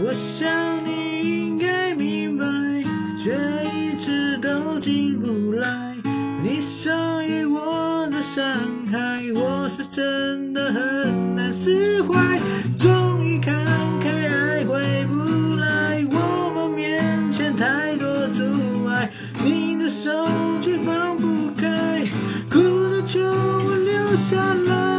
我想你应该明白却一直都进不来你伤予我的伤害我是真的很难释怀。终于看开爱回不来我们面前太多阻碍你的手却放不开哭着求我留下来。